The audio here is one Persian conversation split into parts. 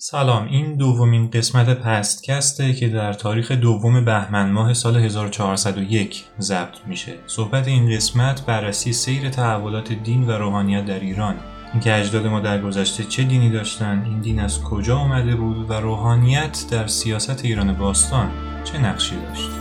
سلام این دومین قسمت پستکسته که در تاریخ دوم بهمن ماه سال 1401 ضبط میشه. صحبت این قسمت بررسی سیر تحولات دین و روحانیت در ایران. اینکه اجداد ما در گذشته چه دینی داشتن این دین از کجا آمده بود و روحانیت در سیاست ایران باستان چه نقشی داشت؟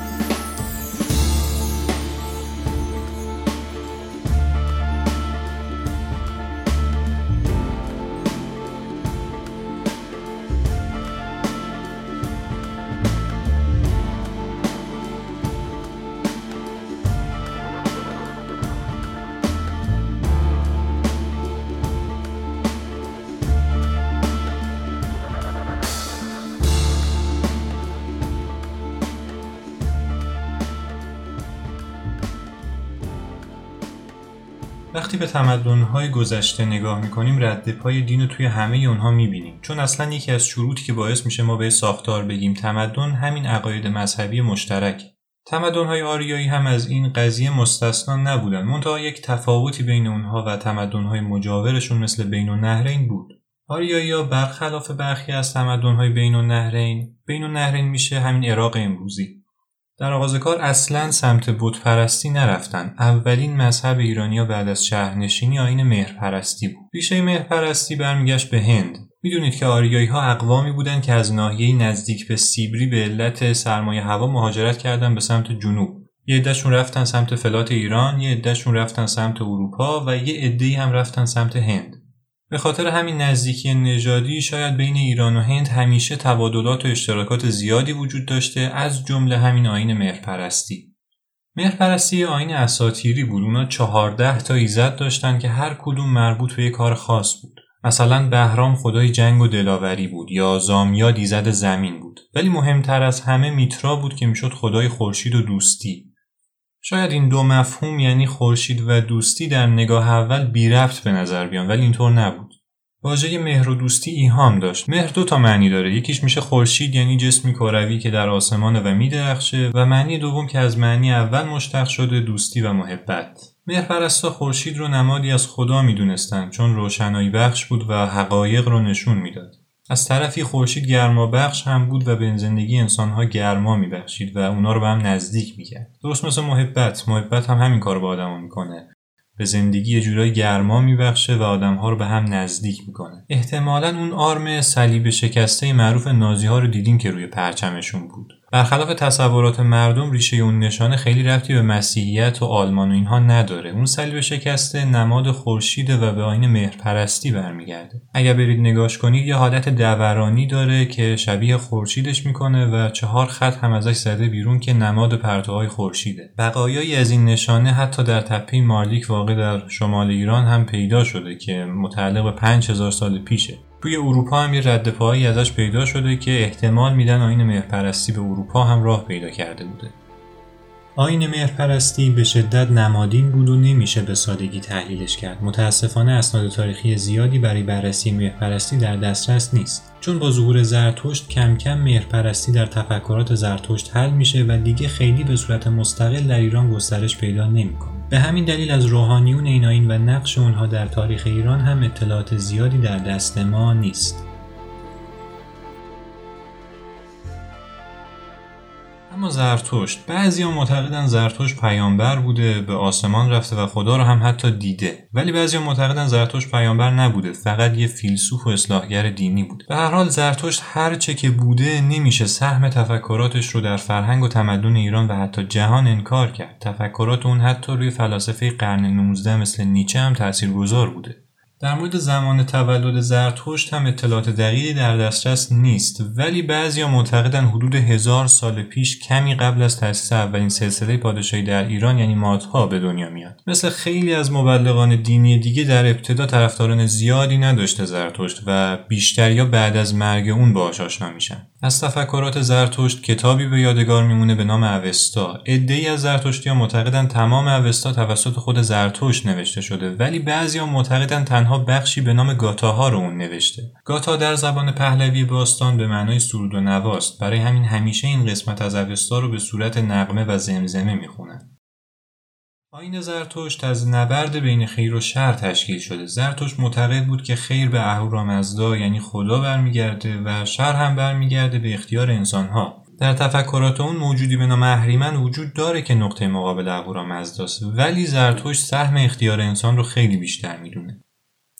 وقتی به تمدن‌های گذشته نگاه می‌کنیم رد پای دین رو توی همه اونها می‌بینیم. چون اصلا یکی از شروطی که باعث میشه ما به ساختار بگیم تمدن همین عقاید مذهبی مشترک. تمدن‌های آریایی هم از این قضیه مستثنا نبودن. منتها یک تفاوتی بین اونها و تمدن‌های مجاورشون مثل بین النهرین بود. آریایی ها برخلاف برخی از تمدن‌های بین النهرین بین النهرین میشه همین عراق امروزی. در آغاز کار اصلا سمت بتپرستی نرفتن. اولین مذهب ایرانیا بعد از شهرنشینی آین مهرپرستی بود. ریشه مهرپرستی برمیگشت به هند. می‌دونید که آریایی ها اقوامی بودند که از ناحیه نزدیک به سیبری به علت سرمایه هوا مهاجرت کردن به سمت جنوب. یه عدهشون رفتن سمت فلات ایران یه عدهشون رفتن سمت اروپا و یه عده‌ای هم رفتن سمت هند. به خاطر همین نزدیکی نژادی شاید بین ایران و هند همیشه تبادلات و اشتراکات زیادی وجود داشته از جمله همین آین مهرپرستی. مهرپرستی آین اساتیری بود اونا چهارده تا ایزد داشتن که هر کدوم مربوط به یک کار خاص بود. مثلا بهرام خدای جنگ و دلاوری بود یا زامیاد ایزد زمین بود ولی مهمتر از همه میترا بود که می‌شد خدای خورشید و دوستی شاید این دو مفهوم یعنی خورشید و دوستی در نگاه اول بی رفت به نظر بیان ولی اینطور نبود. واژه مهر و دوستی ایهام داشت. مهر دو تا معنی داره. یکیش میشه خورشید یعنی جسمی کروی که در آسمان و میدرخشه و معنی دوم که از معنی اول مشتق شده دوستی و محبت. مهرپرستا خورشید رو نمادی از خدا می‌دونستند چون روشنایی بخش بود و حقایق رو نشون می‌داد. از طرفی خورشید گرما بخش هم بود و به زندگی انسانها گرما میبخشید و اونا رو به هم نزدیک می‌کرد. درست مثل محبت. محبت هم همین کار با آدم می‌کنه. به زندگی یه جورایی گرما میبخشه و آدمها رو به هم نزدیک می‌کنه. احتمالا اون آرم صلیب شکسته معروف نازی ها رو دیدین که روی پرچمشون بود. برخلاف تصورات مردم ریشه اون نشانه خیلی رفتی به مسیحیت و آلمان و اینها نداره. اون صلیب شکسته نماد خورشیده و به آین مهرپرستی برمیگرده. اگر برید نگاش کنید یه حالت دورانی داره که شبیه خورشیدش می‌کنه و چهار خط هم ازش زده بیرون که نماد پرتوهای خورشیده. بقایایی از این نشانه حتی در تپه مارلیک واقع در شمال ایران هم پیدا شده که متعلق به 5000 سال پیشه. توی اروپا هم یه رد پاهایی ازش پیدا شده که احتمال میدن آین مهرپرستی به اروپا هم راه پیدا کرده بوده. آین مهرپرستی به شدت نمادین بود و نمیشه به سادگی تحلیلش کرد. متاسفانه اسناد تاریخی زیادی برای بررسی مهرپرستی در دسترس نیست. چون با ظهور زرتشت کم کم مهرپرستی در تفکرات زرتشت حل میشه و دیگه خیلی به صورت مستقل در ایران گسترش پیدا نمی‌کنه. به همین دلیل از روحانیون این آین و نقش اونها در تاریخ ایران هم اطلاعات زیادی در دست ما نیست. اما زرتشت. بعضی معتقدن زرتشت پیامبر بوده به آسمان رفته و خدا رو هم حتی دیده. ولی بعضی معتقدن زرتشت پیامبر نبوده فقط یه فیلسوف و اصلاحگر دینی بود. به هر حال زرتشت هر چه که بوده نمیشه سهم تفکراتش رو در فرهنگ و تمدن ایران و حتی جهان انکار کرد. تفکرات اون حتی روی فلاسفه قرن 19 مثل نیچه هم تاثیرگذار بوده. در مورد زمان تولد زرتشت هم اطلاعات دقیقی در دسترس نیست ولی بعضیا معتقدن حدود هزار سال پیش کمی قبل از تأسیس اولین سلسله پادشاهی در ایران یعنی مادها به دنیا میاد. مثل خیلی از مبلغان دینی دیگه در ابتدا طرفداران زیادی نداشته زرتشت و بیشتریا بعد از مرگ اون باهاش آشنا میشن. از تفکرات زرتشت کتابی به یادگار میمونه به نام اوستا. ای از زرتشتی ها معتقدن تمام اوستا توسط خود زرتشت نوشته شده ولی بعضی ها معتقدن تنها بخشی به نام گاتاها رو اون نوشته. گاتا در زبان پهلوی باستان به معنای سرود و نواست. برای همین همیشه این قسمت از اوستا رو به صورت نقمه و زمزمه می‌خونن. آین زرتشت از نبرد بین خیر و شر تشکیل شده. زرتشت معتقد بود که خیر به اهورامزدا یعنی خدا برمیگرده و شر هم برمیگرده به اختیار انسانها. در تفکرات اون موجودی به نام اهریمن وجود داره که نقطه مقابل اهورامزداست ولی زرتشت سهم اختیار انسان رو خیلی بیشتر می‌دونه.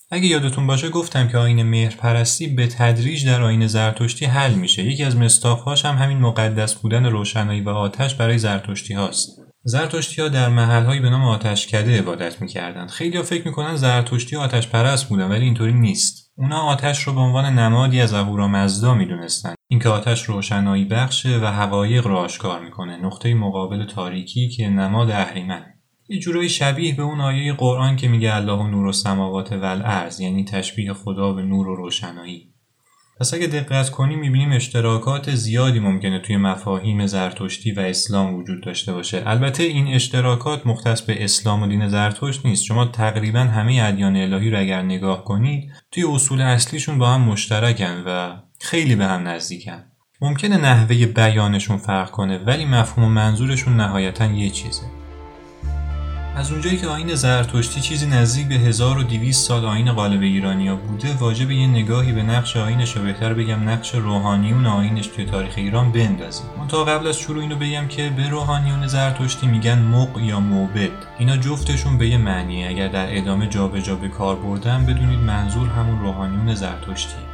اگه یادتون باشه گفتم که آین مهرپرستی به تدریج در آین زرتشتی حل میشه. یکی از مستاخهاش هم همین مقدس بودن روشنایی و آتش برای زرتشتی هاست زرتشتی ها در محل به نام آتشکده عبادت می‌کردند. خیلی ها فکر می‌کنن زرتشتی آتش پرست بودن ولی اینطوری نیست. اونا آتش رو به عنوان نمادی از اهورامزدا می‌دونستند اینکه آتش روشنایی بخشه و حقایق رو آشکار می‌کنه. نقطه مقابل تاریکی که نماد اهریمن. یه جورایی شبیه به اون آیه قرآن که میگه الله و نور و سماوات و الارض یعنی تشبیه خدا به نور و روشنایی. پس اگه دقت کنیم می‌بینیم اشتراکات زیادی ممکنه توی مفاهیم زرتشتی و اسلام وجود داشته باشه. البته این اشتراکات مختص به اسلام و دین زرتشت نیست. شما تقریبا همه ادیان الهی رو اگر نگاه کنید توی اصول اصلیشون با هم مشترکن و خیلی به هم نزدیکن. ممکنه نحوه بیانشون فرق کنه ولی مفهوم و منظورشون نهایتا یه چیزه. از اونجایی که آین زرتشتی چیزی نزدیک به 1200 سال آین غالب ایرانیا بوده واجب یه نگاهی به نقش آینش و بهتر بگم نقش روحانیون آینش توی تاریخ ایران بندازیم. تا قبل از شروع اینو بگم که به روحانیون زرتشتی میگن مق یا موبد. اینا جفتشون به یه معنیه. اگر در ادامه جابجا جا به کار بردن بدونید منظور همون روحانیون زرتشتی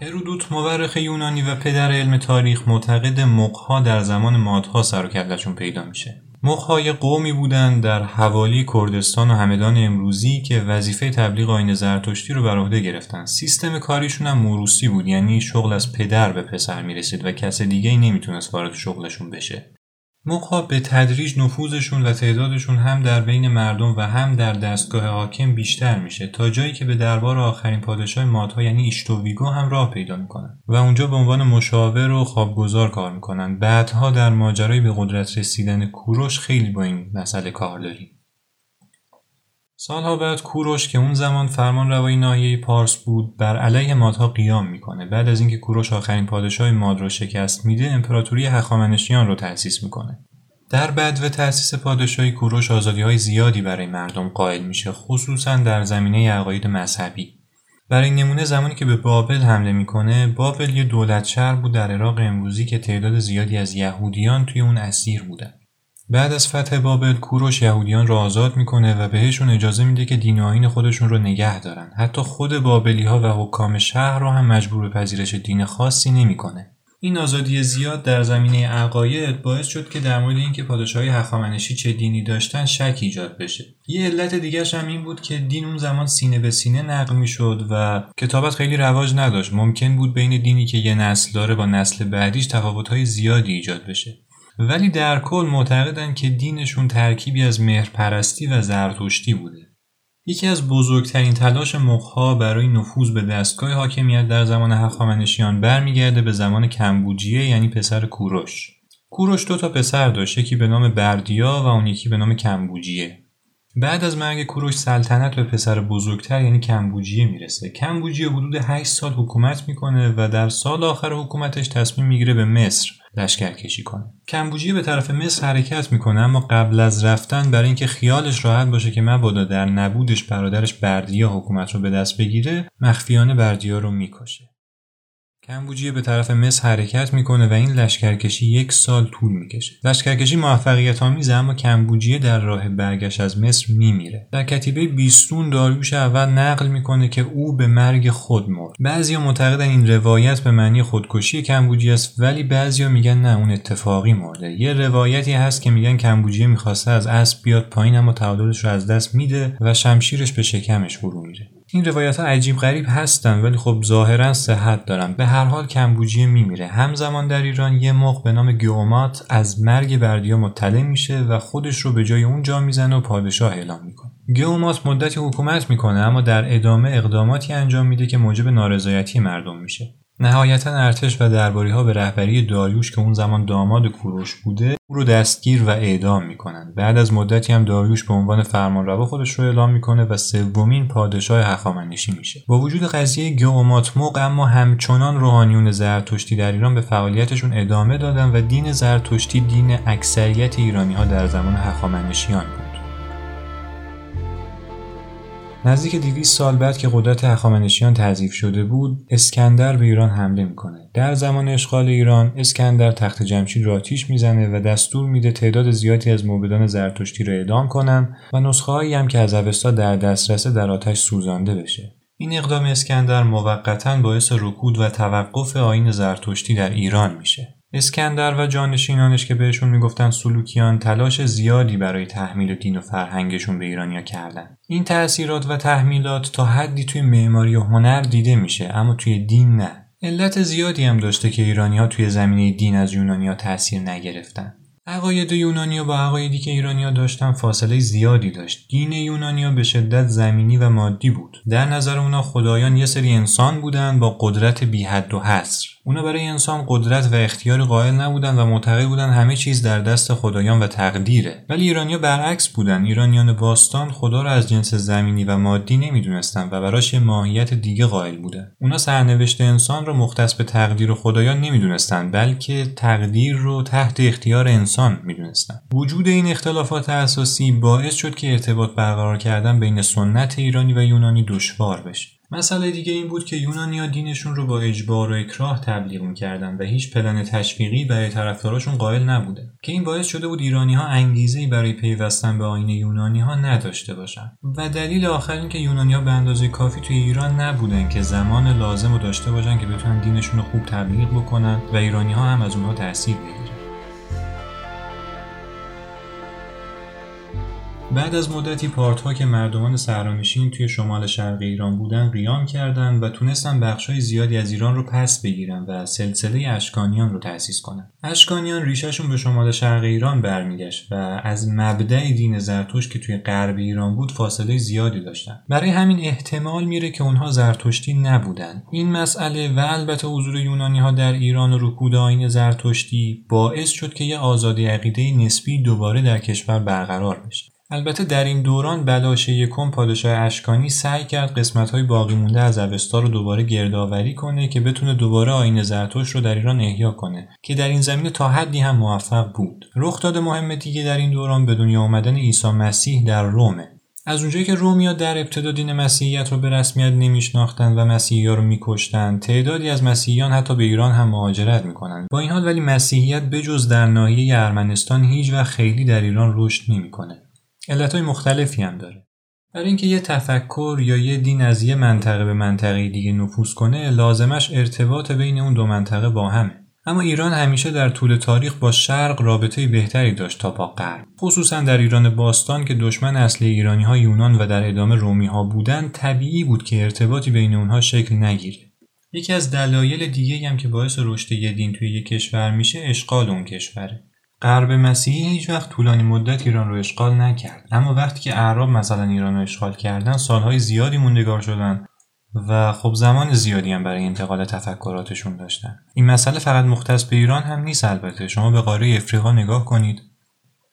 هرودوت مورخ یونانی و پدر علم تاریخ معتقد مقها در زمان مادها سر و پیدا میشه. مقهای قومی بودند در حوالی کردستان و همدان امروزی که وظیفه تبلیغ آین زرتشتی رو بر عهده گرفتن. سیستم کاریشون هم موروسی بود یعنی شغل از پدر به پسر می‌رسید و کس دیگه ای نمی‌تونست وارد شغلشون بشه. مقها به تدریج نفوذشون و تعدادشون هم در بین مردم و هم در دستگاه حاکم بیشتر میشه تا جایی که به دربار آخرین پادشاه مادها یعنی ایشتوویگو هم راه پیدا می‌کنن. و اونجا به عنوان مشاور و خوابگزار کار می‌کنن. بعدها در ماجرای به قدرت رسیدن کوروش خیلی با این مسئله کار داریم. سالها بعد کوروش که اون زمان فرمان روای ناحیه پارس بود بر علیه مادها قیام می‌کنه. بعد از اینکه کوروش آخرین پادشاه ماد رو شکست میده امپراتوری هخامنشیان رو تأسیس می‌کنه. در بعد و تأسیس پادشاهی کوروش آزادی های زیادی برای مردم قائل میشه خصوصا در زمینه عقاید مذهبی. برای نمونه زمانی که به بابل حمله می‌کنه بابل یه دولت شهر بود در عراق امروزی که تعداد زیادی از یهودیان توی اون اسیر بودن. بعد از فتح بابل کوروش یهودیان را آزاد می‌کنه و بهشون اجازه میده که دین و آین خودشون رو نگه دارن. حتی خود بابلی ها و حکام شهر رو هم مجبور به پذیرش دین خاصی نمی‌کنه. این آزادی زیاد در زمینه عقاید باعث شد که در مورد اینکه پادشاهی هخامنشی چه دینی داشتن شک ایجاد بشه. یه علت دیگه هم این بود که دین اون زمان سینه به سینه نقل می‌شد و کتابت خیلی رواج نداشت. ممکن بود بین دینی که یه نسل داره با نسل بعدیش تفاوت‌های زیادی ایجاد بشه. ولی در کل معتقدن که دینشون ترکیبی از مهرپرستی و زرتشتی بوده. یکی از بزرگترین تلاش مخها برای نفوذ به دستگاه حاکمیت در زمان هخامنشیان برمیگرده به زمان کمبوجیه یعنی پسر کوروش. کوروش دو تا پسر داشت یکی به نام بردیا و اون یکی به نام کمبوجیه. بعد از مرگ کوروش سلطنت به پسر بزرگتر یعنی کمبوجیه می‌رسه. کمبوجیه حدود 8 سال حکومت می‌کنه و در سال آخر حکومتش تصمیم می‌گیره به مصر لشکر کشی کنه کمبوجیه به طرف مصر حرکت می‌کنه اما قبل از رفتن برای اینکه خیالش راحت باشه که مبادا در نبودش برادرش بردیا حکومت رو به دست بگیره مخفیانه بردیا رو می‌کشه کمبوجیه به طرف مصر حرکت می‌کنه و این لشکرکشی یک سال طول می‌کشه. لشکرکشی موفقیت آمیزه اما کمبوجیه در راه برگشت از مصر میمیره. در کتیبه بیستون داریوش اول نقل می‌کنه که او به مرگ خود مرد. بعضیا معتقدن این روایت به معنی خودکشی کمبوجیه است ولی بعضیا میگن نه اون اتفاقی مرده. یه روایتی هست که میگن کمبوجیه می‌خواسته از اسب بیاد پایین اما تعادلش رو از دست میده و شمشیرش به شکمش فرو میره. این روایت ها عجیب غریب هستن ولی خب ظاهرا صحت دارن. به هر حال کمبوجیه میمیره. همزمان در ایران یه موقع به نام گیومات از مرگ بردیا مطلع میشه و خودش رو به جای اون جا می‌زنه و پادشاه اعلام می‌کنه. گیومات مدتی حکومت می‌کنه اما در ادامه اقداماتی انجام میده که موجب نارضایتی مردم میشه. نهایتا ارتش و درباری ها به رهبری داریوش که اون زمان داماد کوروش بوده او رو دستگیر و اعدام می‌کنن بعد از مدتی هم داریوش به عنوان فرمانروا خودش رو اعلام می‌کنه و سومین پادشاه هخامنشی میشه. با وجود قضیه گئوماتموق اما همچنان روحانیون زرتشتی در ایران به فعالیتشون ادامه دادن و دین زرتشتی دین اکثریت ایرانی ها در زمان هخامنشیان بود. نزدیک 200 سال بعد که قدرت هخامنشیان تضعیف شده بود اسکندر به ایران حمله می‌کنه. در زمان اشغال ایران اسکندر تخت جمشید را آتیش می‌زنه و دستور میده تعداد زیادی از موبدان زرتشتی را اعدام کنن و نسخه هم که از اوستا در دسترسه در آتش سوزانده بشه. این اقدام اسکندر موقتا باعث رکود و توقف آین زرتشتی در ایران میشه. اسکندر و جانشینانش که بهشون می‌گفتن سلوکیان تلاش زیادی برای تحمیل دین و فرهنگشون به ایرانیا کردن. این تأثیرات و تحمیلات تا حدی توی معماری و هنر دیده میشه اما توی دین نه. علت زیادی هم داشته که ایرانی ها توی زمینه دین از یونانیا تاثیر نگرفتن. عقاید یونانیا با عقایدی که ایرانیا داشتن فاصله زیادی داشت. دین یونانیا به شدت زمینی و مادی بود. در نظر اونا خدایان یه سری انسان بودن با قدرت بی حد و حصر. اونا برای انسان قدرت و اختیار قائل نبودن و معتقد بودن همه چیز در دست خدایان و تقدیره. ولی ایرانیا برعکس بودن. ایرانیان باستان خدا را از جنس زمینی و مادی نمی‌دونستن و براش ماهیت دیگه قائل بودن. اونا سرنوشت انسان رو مختص به تقدیر خدایان نمی‌دونستن بلکه تقدیر رو تحت اختیار انسان می‌دونستن. وجود این اختلافات اساسی باعث شد که ارتباط برقرار کردن بین سنت ایرانی و یونانی دشوار بشه. مسئله دیگه این بود که یونانیا دینشون رو با اجبار و اکراه تبلیغ می‌کردن و هیچ پلن تشویقی برای طرفداراشون قائل نبودن که این باعث شده بود ایرانی ها انگیزه برای پیوستن به آین یونانی ها نداشته باشن. و دلیل آخر این که یونانی ها به اندازه کافی توی ایران نبودن که زمان لازم رو داشته باشن که بتونن دینشون رو خوب تبلیغ بکنن و ایرانی ها هم از اونها تاثیر بگیرن. بعد از مدتی پارتها که مردمان سهرانشین توی شمال شرق ایران بودن قیام کردند و تونستن بخشای زیادی از ایران رو پس بگیرن و سلسله اشکانیان رو تأسیس کنن. اشکانیان ریشهشون به شمال شرق ایران برمیگشت و از مبدع دین زرتشت که توی غرب ایران بود فاصله زیادی داشتن. برای همین احتمال میره که اونها زرتشتی نبودن. این مسئله و البته حضور یونانی ها در ایران و رکود آین زرتشتی باعث شد که یه آزادی عقیده نسبی دوباره در کشور برقرار بشه. البته در این دوران بلاشه یکم پادشاه اشکانی سعی کرد قسمت های باقی مونده از اوستا رو دوباره گردآوری کنه که بتونه دوباره آین زرتوش رو در ایران احیا کنه که در این زمینه تا حدی هم موفق بود. رخداد مهم دیگه در این دوران به دنیا آمدن عیسی مسیح در رومه. از اونجایی که رومیا در ابتدا دین مسیحیت رو به رسمیت نمیشناختند و مسیحی رو میکشتند تعدادی از مسیحیان حتی به ایران هم مهاجرت می‌کنند با این حال ولی مسیحیت بجز در ناحیه ارمنستان هیچ و خیلی در ایران رشد نمی‌کنه. علتهای مختلفی هم داره. برای اینکه یه تفکر یا یه دین از یه منطقه به منطقه دیگه نفوذ کنه لازمش ارتباط بین اون دو منطقه با همه. اما ایران همیشه در طول تاریخ با شرق رابطه بهتری داشت تا با غرب. خصوصا در ایران باستان که دشمن اصلی ایرانی ها یونان و در ادامه رومی ها بودن طبیعی بود که ارتباطی بین اونها شکل نگیره. یکی از دلایل دیگه هم که باعث رشد یه دین توی یه کشور میشه اشغال اون کشوره. غرب مسیحی هیچ وقت طولانی مدت ایران رو اشغال نکرد. اما وقتی که اعراب مثلا ایران رو اشغال کردن سالهای زیادی موندگار شدن و خب زمان زیادی هم برای انتقال تفکراتشون داشتن. این مسئله فقط مختص به ایران هم نیست البته. شما به قاره افریقا نگاه کنید.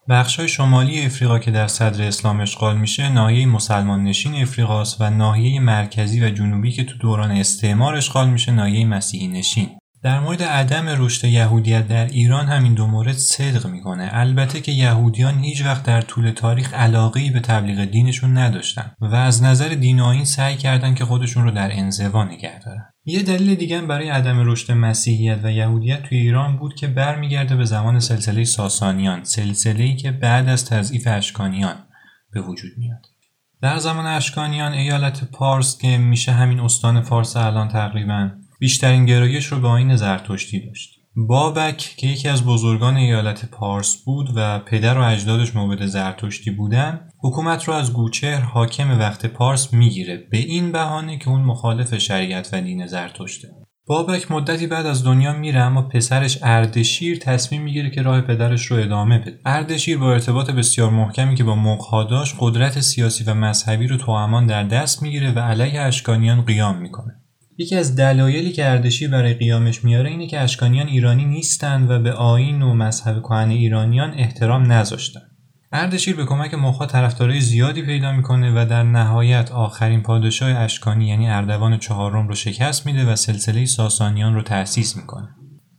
بخشای شمالی افریقا که در صدر اسلام اشغال میشه ناحیه مسلمان نشین افریقاست و ناحیه مرکزی و جنوبی که تو دوران استعمار اشغال میشه ناحیه مسیحی نشین. در مورد عدم رشد یهودیت در ایران همین دو مورد صدق می‌کنه. البته که یهودیان هیچ وقت در طول تاریخ علاقه به تبلیغ دینشون نداشتن و از نظر دین آین سعی کردن که خودشون رو در انزوا نگه دارن. یه دلیل دیگه برای عدم رشد مسیحیت و یهودیت توی ایران بود که برمیگرده به زمان سلسله ساسانیان سلسله‌ای که بعد از تضعیف اشکانیان به وجود میاد. در زمان اشکانیان ایالت پارس که میشه همین استان فارس الان تقریبا بیشترین گرایش رو به آین زرتشتی داشت. بابک که یکی از بزرگان ایالت پارس بود و پدر و اجدادش موبد زرتشتی بودن حکومت رو از گوچهر حاکم وقت پارس می‌گیره. به این بهانه که اون مخالف شریعت و دین زرتشته. بابک مدتی بعد از دنیا میره اما پسرش اردشیر تصمیم می‌گیره که راه پدرش رو ادامه بده. اردشیر با ارتباط بسیار محکمی که با مقها داشت قدرت سیاسی و مذهبی رو توامان در دست می‌گیره و علیه اشکانیان قیام می‌کنه. یکی از دلایلی که اردشیر برای قیامش میاره اینه که اشکانیان ایرانی نیستند و به آیین و مذهب کهن ایرانیان احترام نذاشتن اردشیر به کمک مخا طرفدارای زیادی پیدا می‌کنه و در نهایت آخرین پادشاه اشکانی یعنی اردوان چهارم رو شکست میده و سلسله ساسانیان رو تأسیس می‌کنه.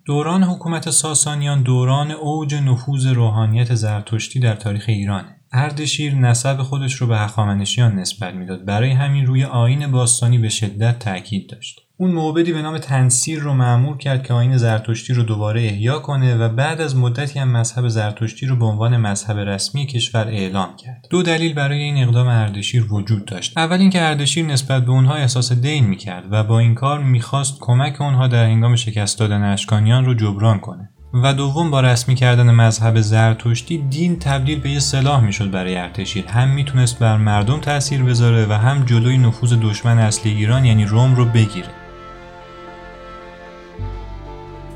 دوران حکومت ساسانیان دوران اوج نفوذ روحانیت زرتشتی در تاریخ ایرانه. اردشیر نسب خودش رو به هخامنشیان نسبت می‌داد. برای همین روی آین باستانی به شدت تاکید داشت. اون معبدی به نام تنسیر رو معمور کرد که آین زرتشتی رو دوباره احیا کنه و بعد از مدتی هم مذهب زرتشتی رو به عنوان مذهب رسمی کشور اعلام کرد. دو دلیل برای این اقدام اردشیر وجود داشت. اول اینکه اردشیر نسبت به اونها احساس دین می‌کرد و با این کار می‌خواست کمک اونها در هنگام شکست دادن اشکانیان رو جبران کنه. و دوم با رسمی کردن مذهب زرتشتی دین تبدیل به یه سلاح می‌شد برای ارتشیر هم می‌تونست بر مردم تاثیر بذاره و هم جلوی نفوذ دشمن اصلی ایران یعنی روم رو بگیره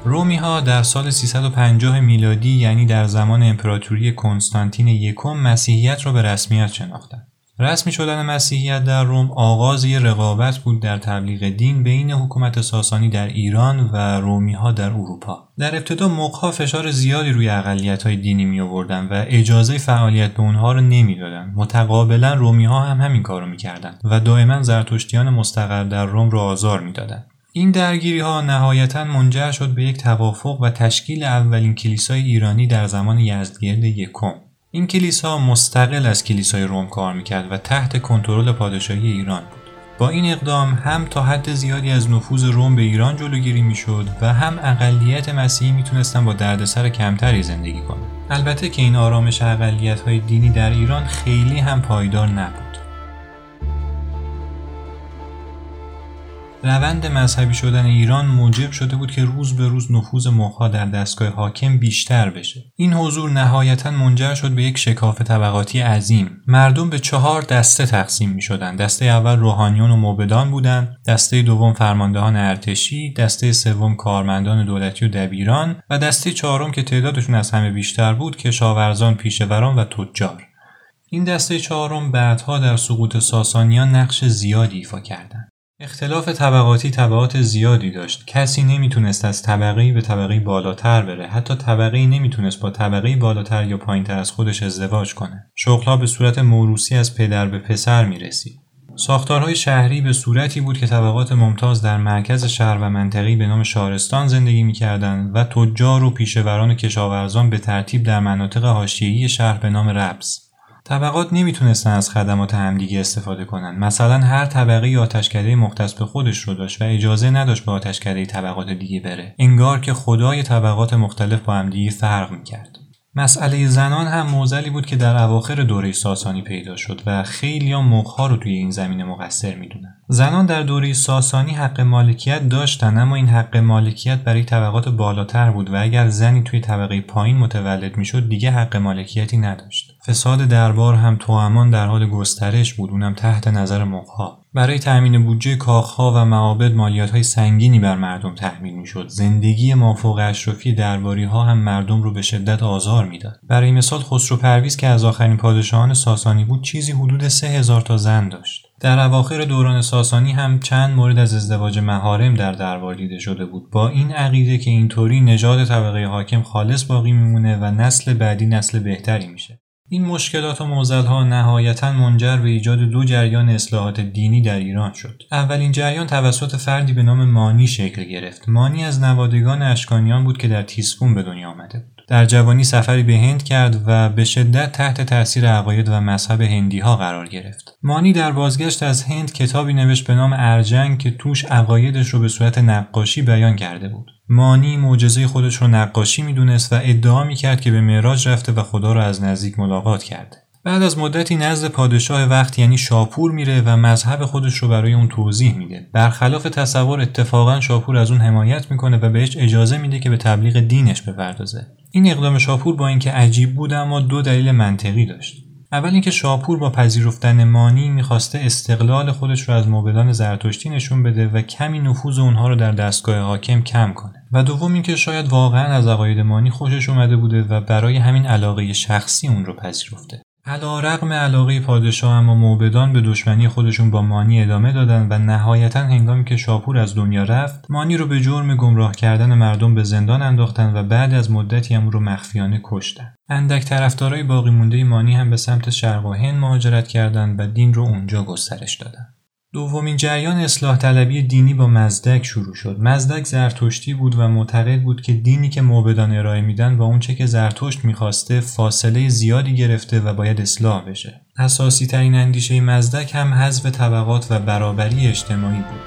رومی ها در سال 350 میلادی یعنی در زمان امپراتوری کنستانتین یکم مسیحیت را به رسمیت شناختند. رسمی شدن مسیحیت در روم آغاز یک رقابت بود در تبلیغ دین بین حکومت ساسانی در ایران و رومی ها در اروپا. در ابتدا مقها فشار زیادی روی اقلیت های دینی می آوردن و اجازه فعالیت به اونها رو نمی‌دادند. متقابلا رومی ها هم همین کارو می‌کردند و دائما زرتشتیان مستقر در روم را آزار می‌دادند. این درگیری ها نهایتا منجر شد به یک توافق و تشکیل اولین کلیسای ایرانی در زمان یزدگرد یکم. این کلیسا مستقل از کلیسای روم کار می‌کرد و تحت کنترل پادشاهی ایران بود. با این اقدام هم تا حد زیادی از نفوذ روم به ایران جلوگیری می‌شد و هم اقلیت مسیحی می‌تونستن با دردسر کمتری زندگی کنند. البته که این آرامش اقلیت های دینی در ایران خیلی هم پایدار نبود. روند مذهبی شدن ایران موجب شده بود که روز به روز نفوذ مخها در دستگاه حاکم بیشتر بشه. این حضور نهایتا منجر شد به یک شکاف طبقاتی عظیم. مردم به چهار دسته تقسیم می شدن دسته اول روحانیون و موبدان بودند دسته دوم فرماندهان ارتشی. دسته سوم کارمندان دولتی و دبیران. و دسته چهارم که تعدادشون از همه بیشتر بود کشاورزان پیشوران و تجار. این دسته چهارم بعدها در سقوط ساسانیان نقش زیادی ایفا کردند اختلاف طبقاتی طبقات زیادی داشت. کسی نمی‌تونست از طبقه به طبقه بالاتر بره. حتی طبقه نمی‌تونست با طبقه بالاتر یا پایینتر از خودش ازدواج کنه. شغلها به صورت موروسی از پدر به پسر می‌رسید. ساختارهای شهری به صورتی بود که طبقات ممتاز در مرکز شهر و منطقی به نام شارستان زندگی می‌کردند و تجار و پیشوران و کشاورزان به ترتیب در مناطق حاشیه‌ای شهر به نام ربس. طبقات نمی‌تونستن از خدمات همدیگه استفاده کنن. مثلا هر طبقه آتشکده مختص به خودش رو داشت و اجازه نداشت به آتشکده طبقات دیگه بره. انگار که خدای طبقات مختلف با همدیگه فرق می‌کرد. مسئله زنان هم موزلی بود که در اواخر دوره ساسانی پیدا شد و خیلی ها رو توی این زمینه مقصر می‌دونن. زنان در دوره ساسانی حق مالکیت داشتن اما این حق مالکیت برای طبقات بالاتر بود و اگر زنی توی طبقه پایین متولد می‌شد دیگه حق مالکیتی نداشت. فساد دربار هم توامان در حال گسترش بود اونم تحت نظر مقها. برای تأمین بودجه کاخها و معابد مالیات های سنگینی بر مردم تحمیل می‌شد. زندگی مافوق اشرافی درباری ها هم مردم رو به شدت آزار می‌داد. برای مثال خسرو پرویز که از آخرین پادشاهان ساسانی بود چیزی حدود سه هزار تا زن داشت. در اواخر دوران ساسانی هم چند مورد از ازدواج مهارم در دربار دیده شده بود. با این عقیده که اینطوری نژاد طبقه حاکم خالص باقی میمونه و نسل بعدی نسل بهتری میشه. این مشکلات و ها نهایتا منجر به ایجاد دو جریان اصلاحات دینی در ایران شد. اولین جریان توسط فردی به نام مانی شکل گرفت. مانی از نوادگان اشکانیان بود که در تیسفون به دنیا آمده. در جوانی سفری به هند کرد و به شدت تحت تاثیر عقاید و مذهب هندی ها قرار گرفت. مانی در بازگشت از هند کتابی نوشت به نام ارجنگ که توش عقایدش رو به صورت نقاشی بیان کرده بود. مانی معجزه خودش رو نقاشی می‌دونست و ادعا می‌کرد که به معراج رفته و خدا را از نزدیک ملاقات کرده. بعد از مدتی نزد پادشاه وقت یعنی شاپور میره و مذهب خودش رو برای اون توضیح میده. برخلاف تصور اتفاقا شاپور از اون حمایت می‌کنه و بهش اجازه میده که به تبلیغ دینش بپردازه. این اقدام شاپور با اینکه عجیب بود اما دو دلیل منطقی داشت. اول اینکه شاپور با پذیرفتن مانی می‌خواسته استقلال خودش رو از موبدان زرتشتی نشون بده و کمی نفوذ اونها رو در دستگاه حاکم کم کنه و دوم اینکه شاید واقعا از عقاید مانی خوشش اومده بوده و برای همین علاقه شخصی اون رو پذیرفته علا رقم علاقه پادشاه اما موبدان به دشمنی خودشون با مانی ادامه دادن و نهایتا هنگامی که شاپور از دنیا رفت مانی رو به جرم گمراه کردن مردم به زندان انداختن و بعد از مدتی هم رو مخفیانه کشتن. اندک طرفدارای باقی مونده مانی هم به سمت شرق و هند مهاجرت کردند و دین رو اونجا گسترش دادن. دومین جریان اصلاح طلبی دینی با مزدک شروع شد. مزدک زرتشتی بود و معتقد بود که دینی که موبدان ارائه میدن با اونچه که زرتشت می‌خواسته فاصله زیادی گرفته و باید اصلاح بشه. اساسی ترین اندیشه مزدک هم حذف طبقات و برابری اجتماعی بود.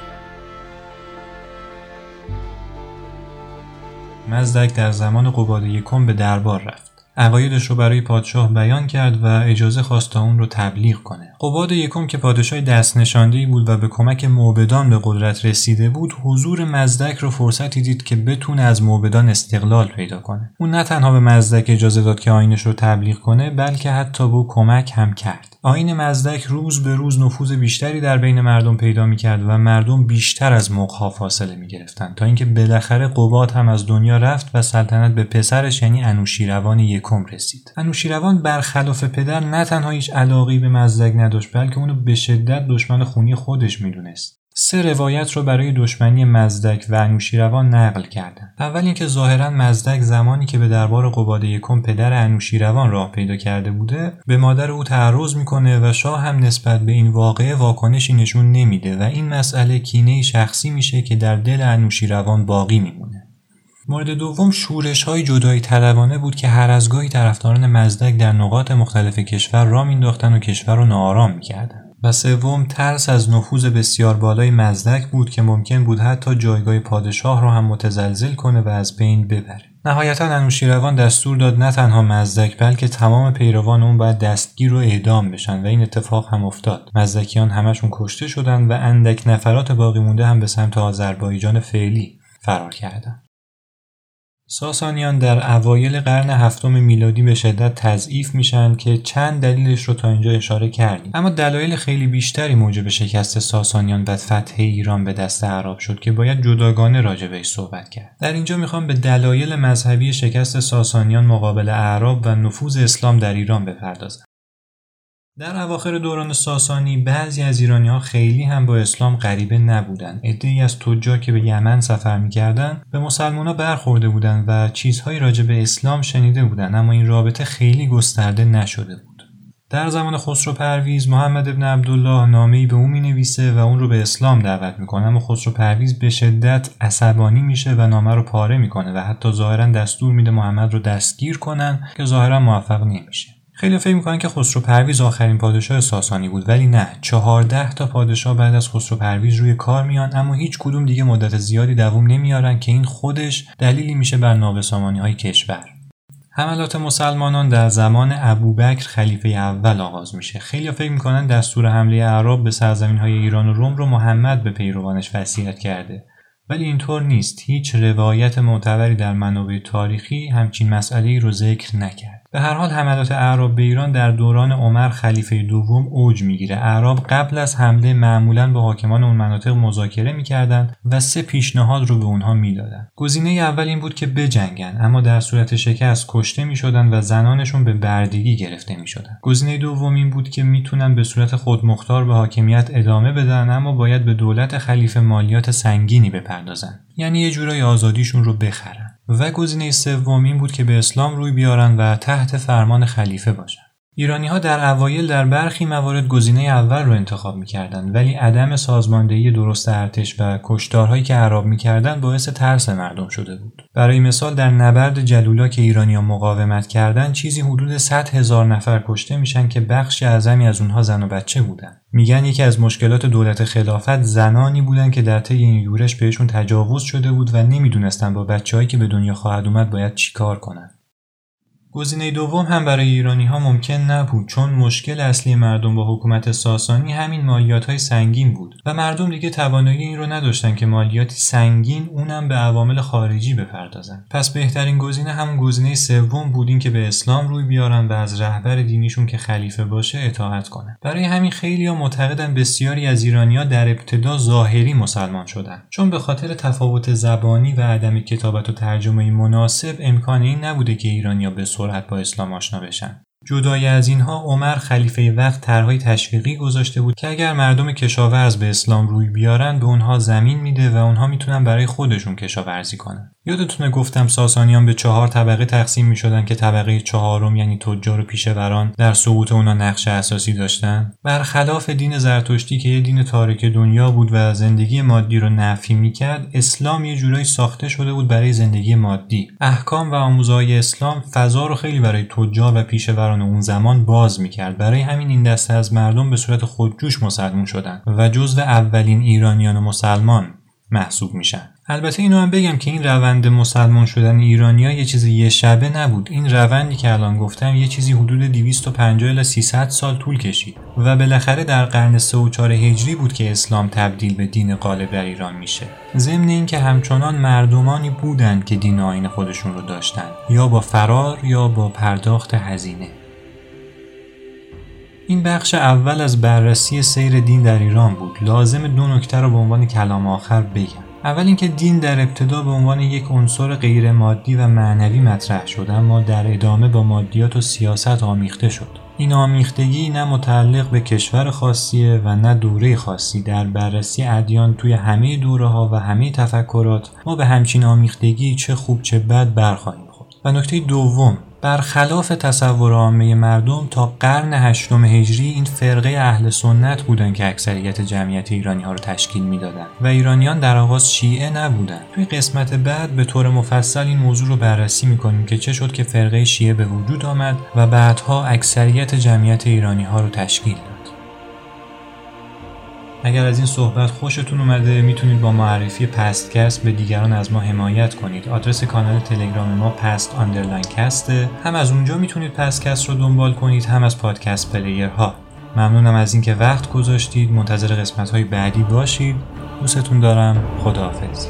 مزدک در زمان قباد یکم به دربار رفت. عقایدش رو برای پادشاه بیان کرد و اجازه خواست تا اون رو تبلیغ کنه. قباد یکم که پادشاه دست نشانده بود و به کمک موبدان به قدرت رسیده بود، حضور مزدک رو فرصتی دید که بتونه از موبدان استقلال پیدا کنه. اون نه تنها به مزدک اجازه داد که آینش رو تبلیغ کنه، بلکه حتی به کمک هم کرد. آین مزدک روز به روز نفوذ بیشتری در بین مردم پیدا می‌کرد و مردم بیشتر از مقها فاصله می‌گرفتند تا اینکه بالاخره قباد هم از دنیا رفت و سلطنت به پسرش یعنی انوشیروان یکم رسید انوشیروان برخلاف پدر نه تنها هیچ علاقی به مزدک نداشت بلکه اونو به شدت دشمن خونی خودش می‌دونست سه روایت رو برای دشمنی مزدک و انوشیروان نقل کردند. اول اینکه ظاهرا مزدک زمانی که به دربار قباده یکم پدر انوشیروان راه پیدا کرده بوده به مادر او تعرض می‌کنه و شاه هم نسبت به این واقعه واکنشی نشون نمیده و این مسئله کینه شخصی میشه که در دل انوشیروان باقی میمونه. مورد دوم شورش های جدایی طلبانه بود که هر از گاهی طرفداران مزدک در نقاط مختلف کشور را مینداختن و کشور رو ناآرام می‌کردن. و سوم ترس از نفوذ بسیار بالای مزدک بود که ممکن بود حتی جایگاه پادشاه را هم متزلزل کنه و از بین ببره. نهایتا انوشیروان دستور داد نه تنها مزدک بلکه تمام پیروان اون باید دستگیر و اعدام بشن و این اتفاق هم افتاد. مزدکیان همشون کشته شدن و اندک نفرات باقی مونده هم به سمت آذربایجان فعلی فرار کردند. ساسانیان در اوایل قرن هفتم میلادی به شدت تضعیف میشن که چند دلیلش رو تا اینجا اشاره کردیم. اما دلایل خیلی بیشتری موجب شکست ساسانیان و فتح ایران به دست عرب شد که باید جداگانه راجع بهش صحبت کرد. در اینجا می‌خوام به دلایل مذهبی شکست ساسانیان مقابل اعراب و نفوذ اسلام در ایران بپردازم. در اواخر دوران ساسانی بعضی از ایرانی ها خیلی هم با اسلام غریبه نبودند. عدهای از تجار که به یمن سفر می‌کردند به مسلمان برخورده بودند و چیزهایی راجع به اسلام شنیده بودند اما این رابطه خیلی گسترده نشده بود. در زمان خسرو پرویز محمد ابن عبدالله نامه‌ای به او می‌نویسه و اون رو به اسلام دعوت می‌کنه اما خسرو پرویز به شدت عصبانی میشه و نامه رو پاره می‌کنه و حتی ظاهرا دستور میده محمد رو دستگیر کنن که ظاهرا موفق نمیشه. خیلی فکر می‌کنن که خسرو پرویز آخرین پادشاه ساسانی بود ولی نه. چهارده تا پادشاه بعد از خسرو پرویز روی کار میان اما هیچ کدوم دیگه مدت زیادی دووم نمیارن که این خودش دلیلی میشه بر نابسامانی های کشور. حملات مسلمانان در زمان ابوبکر خلیفه اول آغاز میشه. خیلی فکر می‌کنن دستور حمله اعراب به سرزمین های ایران و روم رو محمد به پیروانش وصیت کرده. ولی اینطور نیست. هیچ روایت معتبری در منابع تاریخی همچین مسئله رو ذکر نکرد. به هر حال حملات اعراب به ایران در دوران عمر خلیفه دوم اوج می‌گیره. اعراب قبل از حمله معمولا با حاکمان اون مناطق مذاکره می‌کردند و سه پیشنهاد رو به اونها می‌دادند گزینه اول این بود که بجنگن اما در صورت شکست کشته می‌شدن و زنانشون به بردگی گرفته می‌شدن. گزینه دوم این بود که می‌تونن به صورت خودمختار به حاکمیت ادامه بدن اما باید به دولت خلیفه مالیات سنگینی بپردازن. یعنی یه جورای آزادیشون رو بخرن. و گزینه سوم این بود که به اسلام روی بیارن و تحت فرمان خلیفه باشن. ایرانی ها در اوایل در برخی موارد گزینه اول رو انتخاب می‌کردند ولی عدم سازماندهی درست ارتش و کشتارهایی که عرب می‌کردند باعث ترس مردم شده بود. برای مثال در نبرد جلولا که ایرانیا مقاومت کردند چیزی حدود 100 هزار نفر کشته میشن که بخش اعظمی از اونها زن و بچه بودن. میگن یکی از مشکلات دولت خلافت زنانی بودن که در طی این یورش بهشون تجاوز شده بود و نمی‌دونستن با بچههایی که به دنیا خواهد اومد باید چیکار کنن. گزینه دوم هم برای ایرانی ها ممکن نبود چون مشکل اصلی مردم با حکومت ساسانی همین مالیات های سنگین بود و مردم دیگه توانایی این رو نداشتن که مالیاتی سنگین اونم به عوامل خارجی بپردازن. پس بهترین گزینه همون گزینه سوم بود این که به اسلام روی بیارن و از رهبر دینیشون که خلیفه باشه اطاعت کنن. برای همین خیلی ها معتقدن بسیاری از ایرانیا در ابتدا ظاهری مسلمان شدن. چون به خاطر تفاوت زبانی و عدم کتابت و ترجمه مناسب امکان این نبوده که ایرانیا به سرعت با اسلام آشنا بشن. جدای از اینها عمر خلیفه وقت طرحهای تشویقی گذاشته بود که اگر مردم کشاورز به اسلام روی بیارن به اونها زمین میده و اونها می‌تونن برای خودشون کشاورزی کنن. یادتونه گفتم ساسانیان به چهار طبقه تقسیم می‌شدن که طبقه چهارم یعنی تجار و پیشوران در سقوط اونا نقش اساسی داشتن؟ برخلاف دین زرتشتی که یه دین تاریک دنیا بود و زندگی مادی رو نفی می‌کرد اسلام یه جورایی ساخته شده بود برای زندگی مادی. احکام و آموزهای اسلام فضا رو خیلی برای تجار و پیشوران اون زمان باز می‌کرد. برای همین این دسته از مردم به صورت خودجوش مسلمون شدن و جزو اولین ایرانیان مسلمان محسوب میشن. البته اینو هم بگم که این روند مسلمان شدن ایرانیا یه چیزی یه شبه نبود. این روندی که الان گفتم یه چیزی حدود 250 الی 300 سال طول کشید و بالاخره در قرن 3 و 4 هجری بود که اسلام تبدیل به دین غالب در ایران میشه. ضمن اینکه همچنان مردمانی بودند که دین آین خودشون رو داشتن یا با فرار یا با پرداخت هزینه. این بخش اول از بررسی سیر دین در ایران بود. لازم دو نکته رو به عنوان کلام آخر بگم. اول اینکه دین در ابتدا به عنوان یک عنصر غیر مادی و معنوی مطرح شد اما در ادامه با مادیات و سیاست آمیخته شد. این آمیختگی نه متعلق به کشور خاصیه و نه دوره خاصی. در بررسی ادیان توی همه دوره ها و همه تفکرات ما به همچین آمیختگی چه خوب چه بد برخواهیم خورد. و نکته دوم برخلاف تصور عامه مردم تا قرن هشتم هجری این فرقه اهل سنت بودند که اکثریت جمعیت ایرانی ها رو تشکیل می‌دادند و ایرانیان در آغاز شیعه نبودند توی قسمت بعد به طور مفصل این موضوع رو بررسی می‌کنیم که چه شد که فرقه شیعه به وجود آمد و بعدها اکثریت جمعیت ایرانی ها رو تشکیل اگر از این صحبت خوشتون اومده می‌تونید با معرفی پستکست به دیگران از ما حمایت کنید. آدرس کانال تلگرام ما post underline cast ه هم از اونجا می‌تونید پستکست رو دنبال کنید هم از پادکست player ها. ممنونم از اینکه وقت گذاشتید. منتظر قسمت های بعدی باشید. دوستتون دارم. خداحافظ.